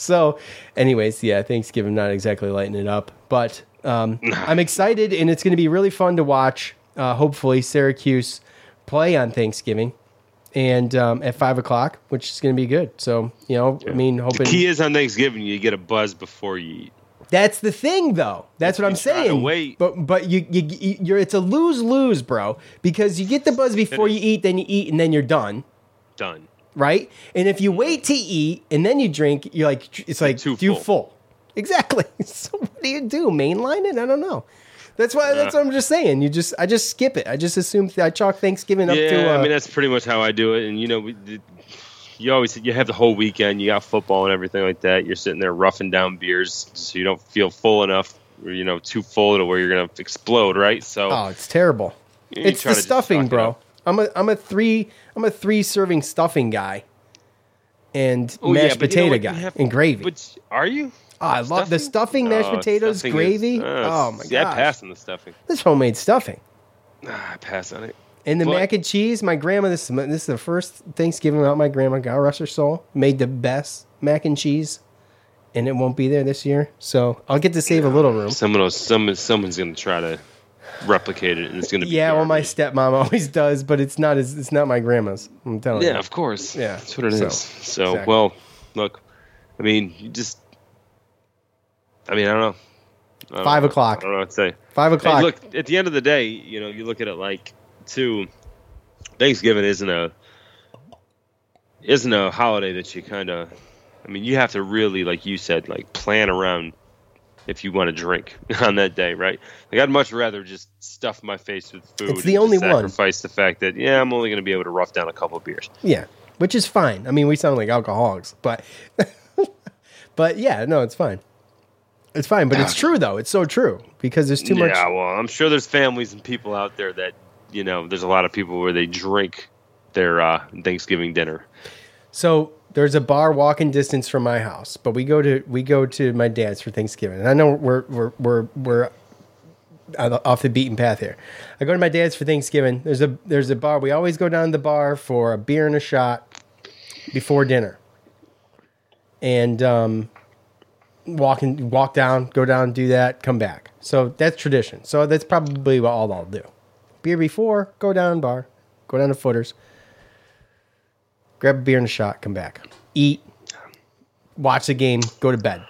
So, anyways, yeah, Thanksgiving not exactly lighting it up, but um, *laughs* I'm excited, and it's going to be really fun to watch. Uh, hopefully, Syracuse play on Thanksgiving and um, at five o'clock, which is going to be good. So, you know, I mean, The hoping key is on Thanksgiving, you get a buzz before you eat. That's the thing, though. That's what I'm saying. wait. But but you you you- you're it's a lose lose, bro. Because you get the buzz before you eat, then you eat, and then you're done. done. Right? And if you wait to eat and then you drink, you're like, it's like Too you full. full. Exactly. *laughs* So what do you do? Mainline it? I don't know. That's why. That's what I'm just saying. You just, I just skip it. I just assume I chalk Thanksgiving up yeah, to. Uh, I mean that's pretty much how I do it. And you know, we, the- you always you have the whole weekend. You got football and everything like that. You're sitting there roughing down beers so you don't feel full enough, or you know, too full to where you're gonna explode, right? So oh, it's terrible. it's the stuffing, it bro. up. I'm a, I'm a three, I'm a three serving stuffing guy, and Oh, yeah, mashed you know potato guy have- and gravy. But are you? Oh, I love the stuffing, mashed Oh, potatoes, stuffing is- gravy. uh, oh my yeah, god, pass on the stuffing. This homemade stuffing. Ah, I pass on it. And the But- mac and cheese, my grandma. This this is the first Thanksgiving without my grandma. God rest her soul. Made the best mac and cheese, and it won't be there this year. So I'll get to save a little room. Someone else, some, someone's gonna try to replicate it, and it's gonna be Yeah, well, my stepmom *laughs* always does, but it's not as it's not my grandma's. I'm telling you. Yeah, of course. Yeah, that's what it is. so, So, exactly. well, look, I mean, you just, I mean, I don't know. I don't Five know. o'clock. I don't know what to say. Five Hey, o'clock. look, at the end of the day, you know, you look at it like, too. Thanksgiving isn't a isn't a holiday that you kind of. I mean, you have to really, like you said, like plan around if you want to drink *laughs* on that day, right? Like I'd much rather just stuff my face with food. It's the and only just one. Sacrifice the fact that yeah, I'm only going to be able to rough down a couple of beers. Yeah, which is fine. I mean, we sound like alcoholics, but *laughs* but yeah, no, it's fine. It's fine, but it's true though. It's so true because there's too much. Yeah, well, I'm sure there's families and people out there that you know. There's a lot of people where they drink their uh, Thanksgiving dinner. So there's a bar walking distance from my house, but we go to we go to my dad's for Thanksgiving. And I know we're we're we're we're off the beaten path here. I go to my dad's for Thanksgiving. There's a there's a bar. We always go down to the bar for a beer and a shot before dinner. And um walk and walk down, go down, do that, come back. So that's tradition. So that's probably what all I'll do. Beer before, go down bar, go down to footers grab a beer and a shot, come back, eat, watch the game, go to bed.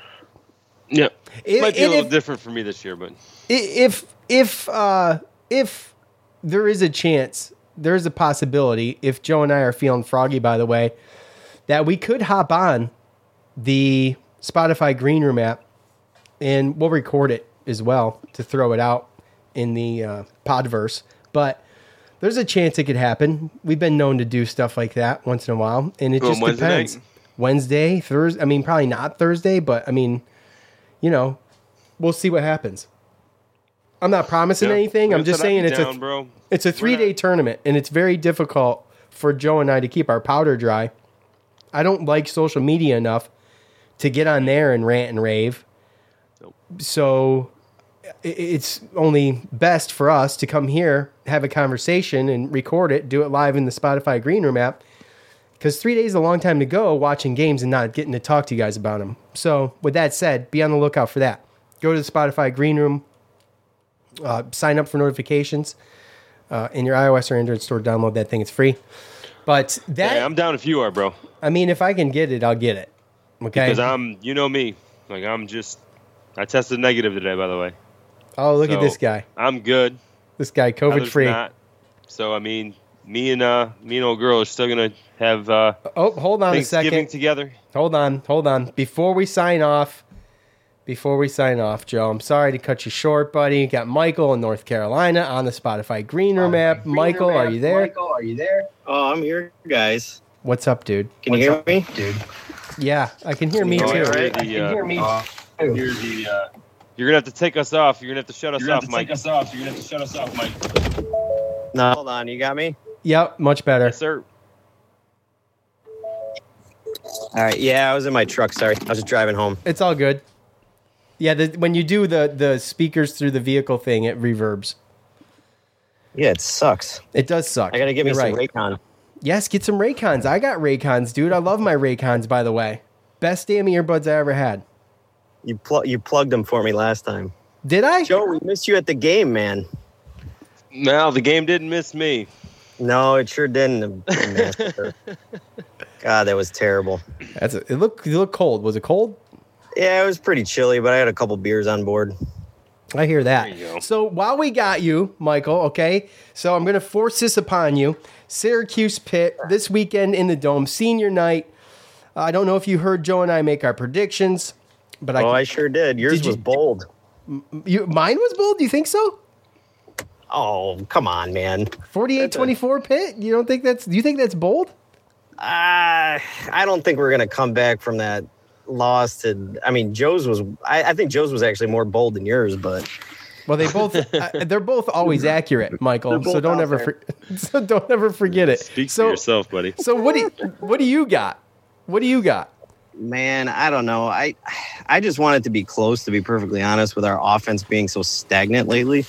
Yeah, If- might be a little if- different for me this year, but If if uh, if there is a chance, there is a possibility. If Joe and I are feeling froggy, by the way, that we could hop on the Spotify Green Room app, and we'll record it as well to throw it out in the uh, Podverse. But there's a chance it could happen. We've been known to do stuff like that once in a while, and it just Wednesday depends. night? Wednesday, Thursday. I mean, probably not Thursday, but I mean, you know, we'll see what happens. I'm not promising Yeah. anything. I'm just saying it's down, a bro. it's a three day tournament, and it's very difficult for Joe and I to keep our powder dry. I don't like social media enough to get on there and rant and rave. So i- it's only best for us to come here, have a conversation, and record it, do it live in the Spotify Green Room app. Because three days is a long time to go watching games and not getting to talk to you guys about them. So, with that said, be on the lookout for that. Go to the Spotify Green Room, uh, sign up for notifications uh, in your iOS or Android store. Download that thing; it's free. But that, yeah, I'm down if you are, bro. I mean, if I can get it, I'll get it. Okay. Because I'm, you know me, like I'm just. I tested negative today, by the way. Oh, look at this guy. I'm good. This guy, COVID Others free. Not. So I mean, me and uh, me and old girl are still gonna have uh, Oh, hold on a second. together. Hold on, hold on. Before we sign off, before we sign off, Joe, I'm sorry to cut you short, buddy. Got Michael in North Carolina on the Spotify Green Room app. Michael, are you there? Michael, are you there? Oh, I'm here, guys. What's up, dude? Can you hear me? Dude. Yeah, I can hear me too. right? I can uh, hear me. uh, You're the. Uh, you're gonna have to take us off. You're gonna have to shut us off, Mike. take us off. You're gonna have to shut us off, Mike. No, hold on. You got me? Yep, much better. Yes, sir. All right. Yeah, I was in my truck. Sorry. I was just driving home. It's all good. Yeah, the, when you do the the speakers through the vehicle thing, it reverbs. Yeah, it sucks. It does suck. I got to get me You're some right. Raycon. Yes, get some Raycons. I got Raycons, dude. I love my Raycons, by the way. Best damn earbuds I ever had. You, pl- you plugged them for me last time. Did I? Joe, we missed you at the game, man. No, the game didn't miss me. No, it sure didn't. *laughs* The- the massacre. God, that was terrible. That's a, it. Looked it looked cold. Was it cold? Yeah, it was pretty chilly, but I had a couple beers on board. I hear that. There you go. So while we got you, Michael, okay, so I'm going to force this upon you. Syracuse Pitt this weekend in the Dome, senior night. I don't know if you heard Joe and I make our predictions, but I, Oh, I sure did. Yours Did you- was bold. you, mine was bold. Do you think so? Oh, come on, man. 48-24 Pitt? You don't think that's? Do you think that's bold? Uh, I don't think we're gonna come back from that loss to. I mean, Joe's was. I, I think Joe's was actually more bold than yours, but Well, they both uh, *laughs* they're both always accurate, Michael. So don't ever for, *laughs* so don't ever forget it. Speak so for yourself, buddy. so what do you, what do you got? What do you got? Man, I don't know. I I just want it to be close. To be perfectly honest, with our offense being so stagnant lately.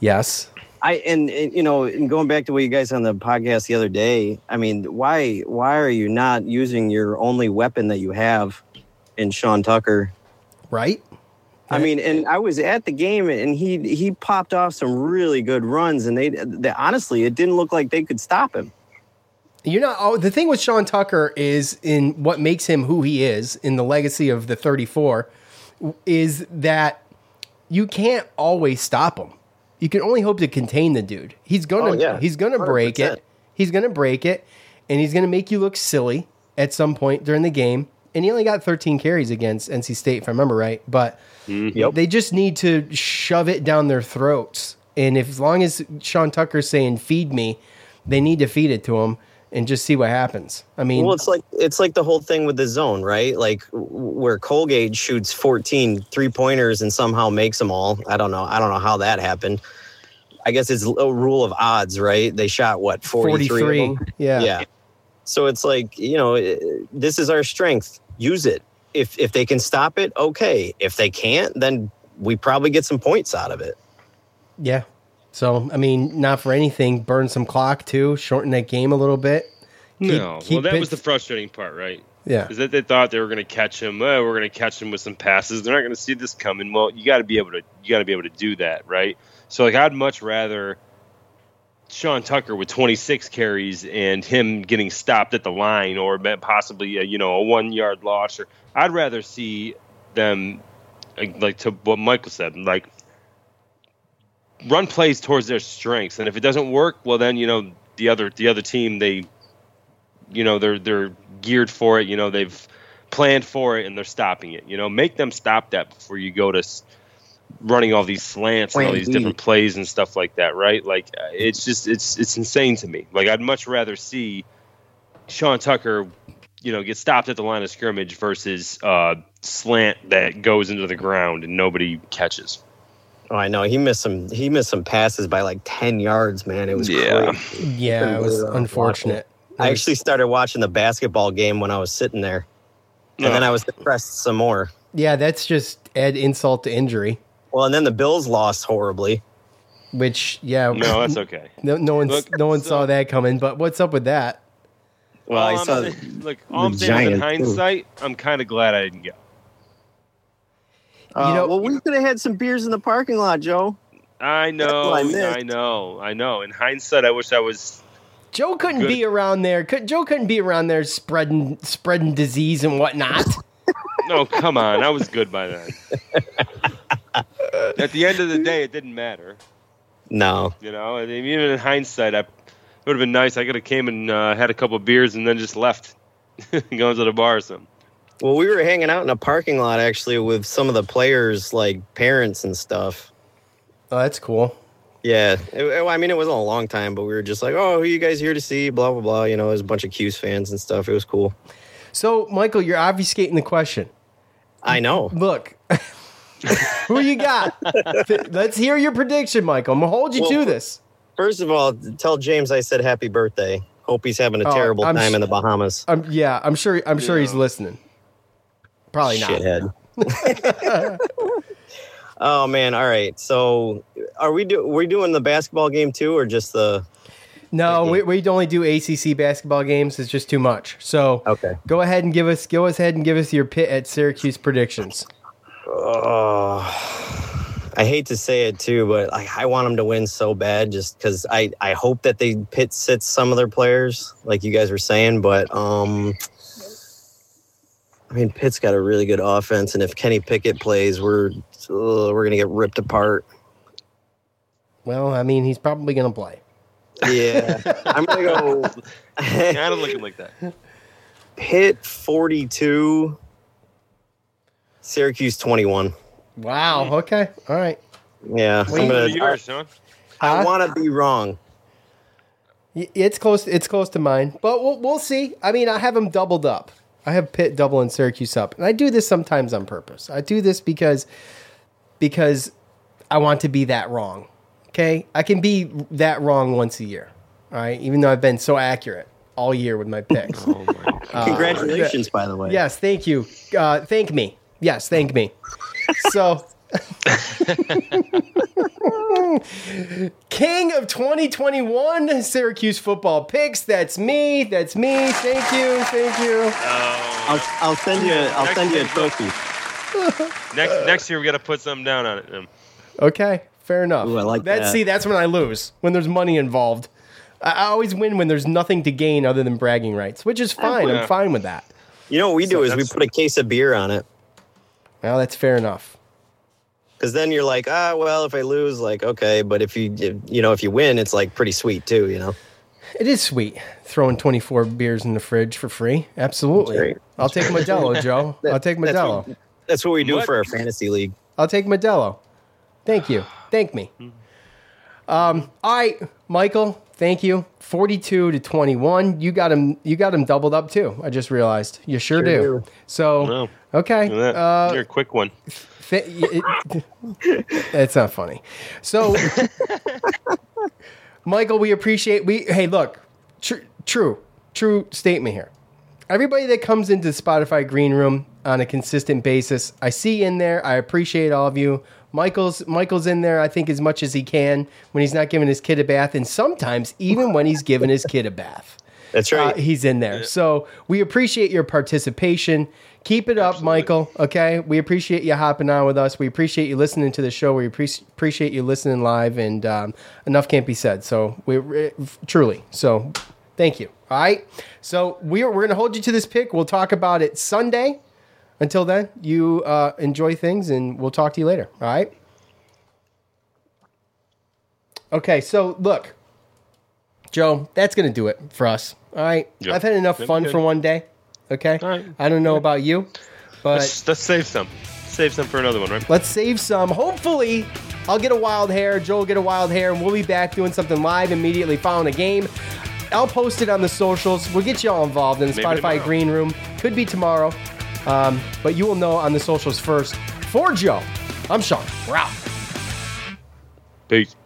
Yes. I and, and you know, and going back to what you guys on the podcast the other day. I mean, why why are you not using your only weapon that you have in Sean Tucker? Right? I mean, and I was at the game, and he he popped off some really good runs, and they, they honestly, it didn't look like they could stop him. You're not. Oh, the thing with Sean Tucker is in what makes him who he is in the legacy of the 34 is that you can't always stop him. You can only hope to contain the dude. He's gonna Oh, yeah. he's gonna break 100%. it. He's gonna break it, and he's gonna make you look silly at some point during the game. And he only got 13 carries against NC State, if I remember right. But mm-hmm. Yep. they just need to shove it down their throats. And if as long as Sean Tucker's saying "feed me," they need to feed it to him and just see what happens. I mean, Well, it's like it's like the whole thing with the zone, right? Like where Colgate shoots 14 three pointers and somehow makes them all. I don't know. I don't know how that happened. I guess it's a rule of odds, right? They shot what 43, 43. Yeah. Yeah. So it's like you know, this is our strength. Use it. If if they can stop it, okay. If they can't, then we probably get some points out of it. Yeah. So, I mean, not for anything, burn some clock too, shorten that game a little bit. Keep- no, keep well, that it- was the frustrating part, right? Yeah. Is that they thought they were going to catch him? Oh, we're going to catch him with some passes. They're not going to see this coming. Well, you got to be able to. You got to be able to do that, right? So, like, I'd much rather Sean Tucker with 26 carries and him getting stopped at the line, or possibly a, you know a one yard loss. Or I'd rather see them like to what Michael said, like run plays towards their strengths, and if it doesn't work, well, then you know the other the other team they you know they're they're geared for it. You know they've planned for it and they're stopping it. You know make them stop that before you go to running all these slants and all these different plays and stuff like that right? Like uh, it's just it's it's insane to me. Like i'd much rather see sean tucker you know get stopped at the line of scrimmage versus uh slant that goes into the ground and nobody catches Oh, I know he missed some. He missed some passes by like 10 yards. Man, it was Yeah. crazy. Yeah, it was believe I was unfortunate. I actually started watching the basketball game when I was sitting there, and then oh. I was depressed some more. Yeah, that's just add insult to injury, Well, and then the Bills lost horribly. which, yeah. no that's okay *laughs* No, no one, Look, no one so- saw that coming. But what's up with that? Well, All I I'm saw um, saying- look all i'm the saying is in Giants, too. hindsight i'm kind of glad i didn't go Uh, know- well, we could have had some beers in the parking lot, Joe. I know, I I, know, I know. In hindsight, I wish I was. Joe couldn't Good. be around there. Joe couldn't be around there spreading spreading disease and whatnot. *laughs* No, come on, I was good by then. At the end of the day, it didn't matter. No, You know, and even in hindsight, I it would have been nice. I could have came and uh, had a couple of beers and then just left, *laughs* going to the bar or something. Well, we were hanging out in a parking lot actually with some of the players, like parents and stuff. oh, that's cool. Yeah, it- I mean, it wasn't a long time, but we were just like, "Oh, who are you guys here to see?" Blah blah blah. You know, there's a bunch of Cuse fans and stuff. It was cool. So, Michael, you're obfuscating the question. I know. Look, *laughs* who you got? Let's hear your prediction, Michael. I'm gonna hold you Well, to this. First of all, tell James I said happy birthday. Hope he's having a Oh, terrible I'm time sh- in the Bahamas. I'm, yeah, I'm sure. I'm sure he's listening. Probably not. Shithead. *laughs* oh man! All right. So, are we do we doing the basketball game too, or just the? No, we we only do ACC basketball games. It's just too much. So Okay. go ahead and give us go ahead and give us your Pitt at Syracuse predictions. Oh, I hate to say it too, but I, I want them to win so bad, just because I I hope that they Pitt sits some of their players, like you guys were saying. But um, I mean, Pitt's got a really good offense, and if Kenny Pickett plays, we're uh, we're gonna get ripped apart. Well, I mean, he's probably going to play. Yeah, I'm gonna go kind of looking like that. Pitt 42, Syracuse 21. Wow. Okay. All right. Yeah, What I'm gonna. Yours, I, Huh? want to be wrong. It's close. It's close to mine, but we'll we'll see. I mean, I have them doubled up. I have Pitt double and Syracuse up, and I do this sometimes on purpose. I do this because because I want to be that wrong. Okay, I can be that wrong once a year. All right, even though I've been so accurate all year with my picks. *laughs* Oh my god. Congratulations, by the way. Yes, thank you. Uh, thank me. Yes, thank me. *laughs* So, King of 2021 Syracuse football picks. That's me. That's me. Thank you. Thank you. I'll, I'll send you. I'll Next send you a week. trophy. Next next year we got to put something down on it. Um, Okay, fair enough. Ooh, I like that. See, that's when I lose when there's money involved. I, I always win when there's nothing to gain other than bragging rights, which is fine. Yeah. I'm fine with that. You know what we do So is we put a case of beer on it. Well, that's fair enough. Because then you're like, ah, well, if I lose, like, okay, but if you, you know, if you win, it's like pretty sweet too, you know. It is sweet throwing 24 beers in the fridge for free. Absolutely. Great. I'll take Modelo, Joe. *laughs* I'll take That's Modelo. what, that's what we do What? for our fantasy league. I'll take Modelo. Thank you. Thank me. Um, all right, Michael. Thank you. 42 to 21. You got him. You got him doubled up too. I just realized. You sure, do. do. So No. okay. look. Uh, You're a quick one. Fa- it- *laughs* it's not funny. So, *laughs* Michael, we appreciate we. Hey, look, tr- true, true statement here. Everybody that comes into the Spotify green room on a consistent basis, I see in there. I appreciate all of you. Michael's Michael's in there. I think as much as he can when he's not giving his kid a bath, and sometimes even when he's giving his kid a bath. *laughs* That's right. Uh, he's in there. So we appreciate your participation. Keep it up, Michael. Okay. We appreciate you hopping on with us. We appreciate you listening to the show. We appreci- appreciate you listening live, and um, enough can't be said. So we re- truly. So thank you. All right. So we're we're gonna hold you to this pick. We'll talk about it Sunday. Until then, you uh, enjoy things, and we'll talk to you later. All right. Okay. So look, Joe, that's gonna do it for us. All right. Yeah. I've had enough That's fun good. for one day. Okay. All right. I don't know about you, but Let's, let's save some. Save some for another one, right? let's save some. Hopefully, I'll get a wild hair. Joe will get a wild hair, and we'll be back doing something live immediately following a game. I'll post it on the socials. We'll get you all involved in the Maybe Spotify tomorrow. Green Room. Could be tomorrow, um, but you will know on the socials first. For Joe, I'm Sean. We're out. Peace.